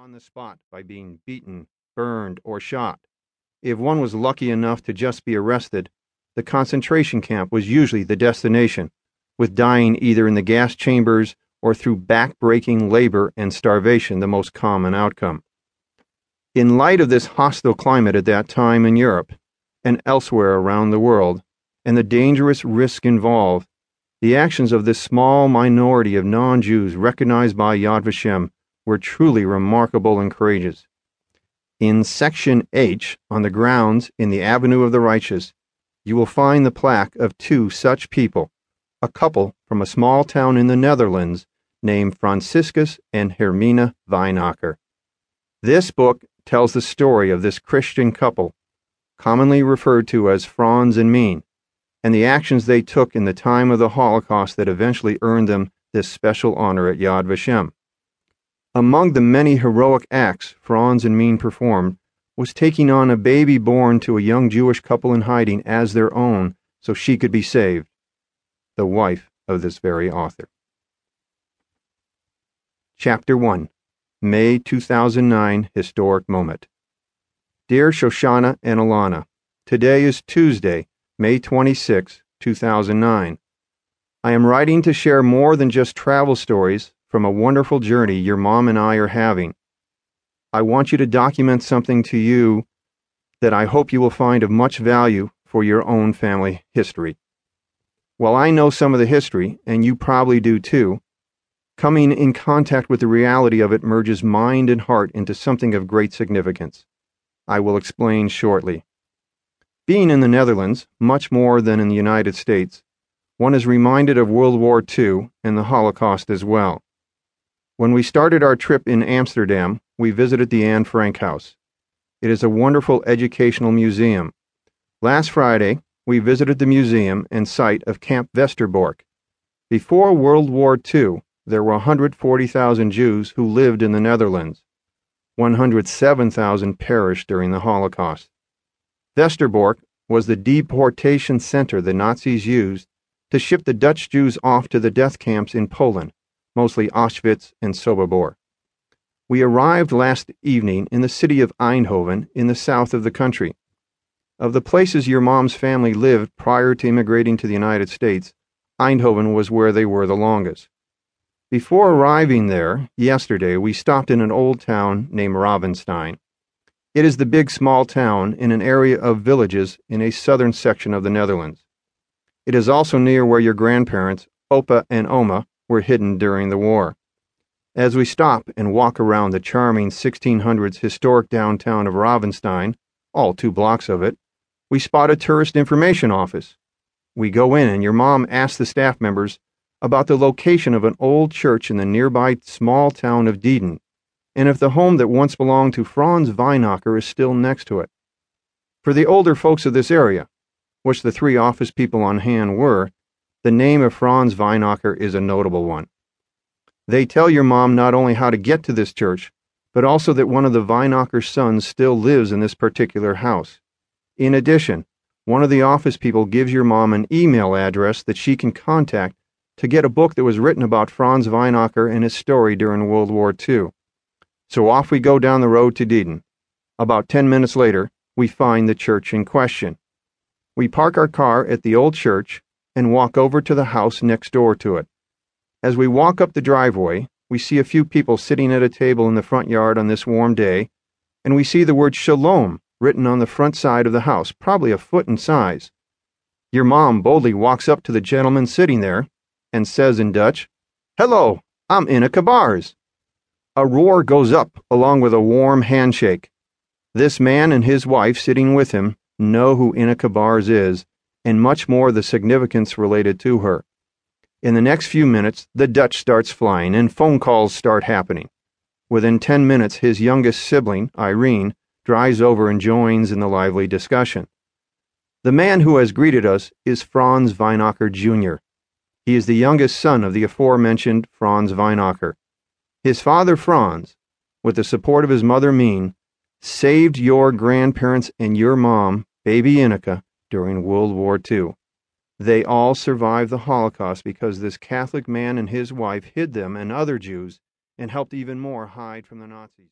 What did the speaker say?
on the spot by being beaten, burned, or shot. If one was lucky enough to just be arrested, the concentration camp was usually the destination, with dying either in the gas chambers or through back-breaking labor and starvation the most common outcome. In light of this hostile climate at that time in Europe and elsewhere around the world, and the dangerous risk involved, the actions of this small minority of non Jews recognized by Yad Vashem were truly remarkable and courageous. In Section H, on the grounds in the Avenue of the Righteous, you will find the plaque of two such people, a couple from a small town in the Netherlands named Franciscus and Hermina Wijnakker. This book tells the story of this Christian couple, commonly referred to as Frans and Mien, and the actions they took in the time of the Holocaust that eventually earned them this special honor at Yad Vashem. Among the many heroic acts Frans and Mien performed was taking on a baby born to a young Jewish couple in hiding as their own so she could be saved, the wife of this very author. Chapter 1 May 2009 Historic Moment Dear Shoshana and Alana, today is Tuesday, May 26, 2009. I am writing to share more than just travel stories from a wonderful journey your mom and I are having. I want you to document something to you that I hope you will find of much value for your own family history. While I know some of the history, and you probably do too, coming in contact with the reality of it merges mind and heart into something of great significance. I will explain shortly. Being in the Netherlands, much more than in the United States, one is reminded of World War II and the Holocaust as well. When we started our trip in Amsterdam, we visited the Anne Frank House. It is a wonderful educational museum. Last Friday, we visited the museum and site of Camp Westerbork. Before World War II, there were 140,000 Jews who lived in the Netherlands. 107,000 perished during the Holocaust. Westerbork was the deportation center the Nazis used to ship the Dutch Jews off to the death camps in Poland, mostly Auschwitz and Sobibor. We arrived last evening in the city of Eindhoven in the south of the country. Of the places your mom's family lived prior to immigrating to the United States, Eindhoven was where they were the longest. Before arriving there, yesterday, we stopped in an old town named Ravenstein. It is the big small town in an area of villages in a southern section of the Netherlands. It is also near where your grandparents, Opa and Oma, were hidden during the war. As we stop and walk around the charming 1600s historic downtown of Ravenstein, all two blocks of it, we spot a tourist information office. We go in and your mom asks the staff members about the location of an old church in the nearby small town of Dieden and if the home that once belonged to Frans Wijnakker is still next to it. For the older folks of this area, which the three office people on hand were, the name of Frans Wijnakker is a notable one. They tell your mom not only how to get to this church, but also that one of the Wijnakker sons still lives in this particular house. In addition, one of the office people gives your mom an email address that she can contact to get a book that was written about Frans Wijnakker and his story during World War II. So off we go down the road to Dieden. About ten minutes later, we find the church in question. We park our car at the old church and walk over to the house next door to it. As we walk up the driveway, we see a few people sitting at a table in the front yard on this warm day, and we see the word Shalom written on the front side of the house, probably a foot in size. Your mom boldly walks up to the gentleman sitting there and says in Dutch, Hello, I'm Ina Kabars. A roar goes up along with a warm handshake. This man and his wife sitting with him know who Inaka Bars is and much more the significance related to her. In the next few minutes, the Dutch starts flying and phone calls start happening. Within 10 minutes, his youngest sibling, Irene, drives over and joins in the lively discussion. The man who has greeted us is Frans Wijnakker Jr. He is the youngest son of the aforementioned Frans Wijnakker. His father, Frans, with the support of his mother, Mien, saved your grandparents and your mom, baby Inika, during World War II. They all survived the Holocaust because this Catholic man and his wife hid them and other Jews and helped even more hide from the Nazis.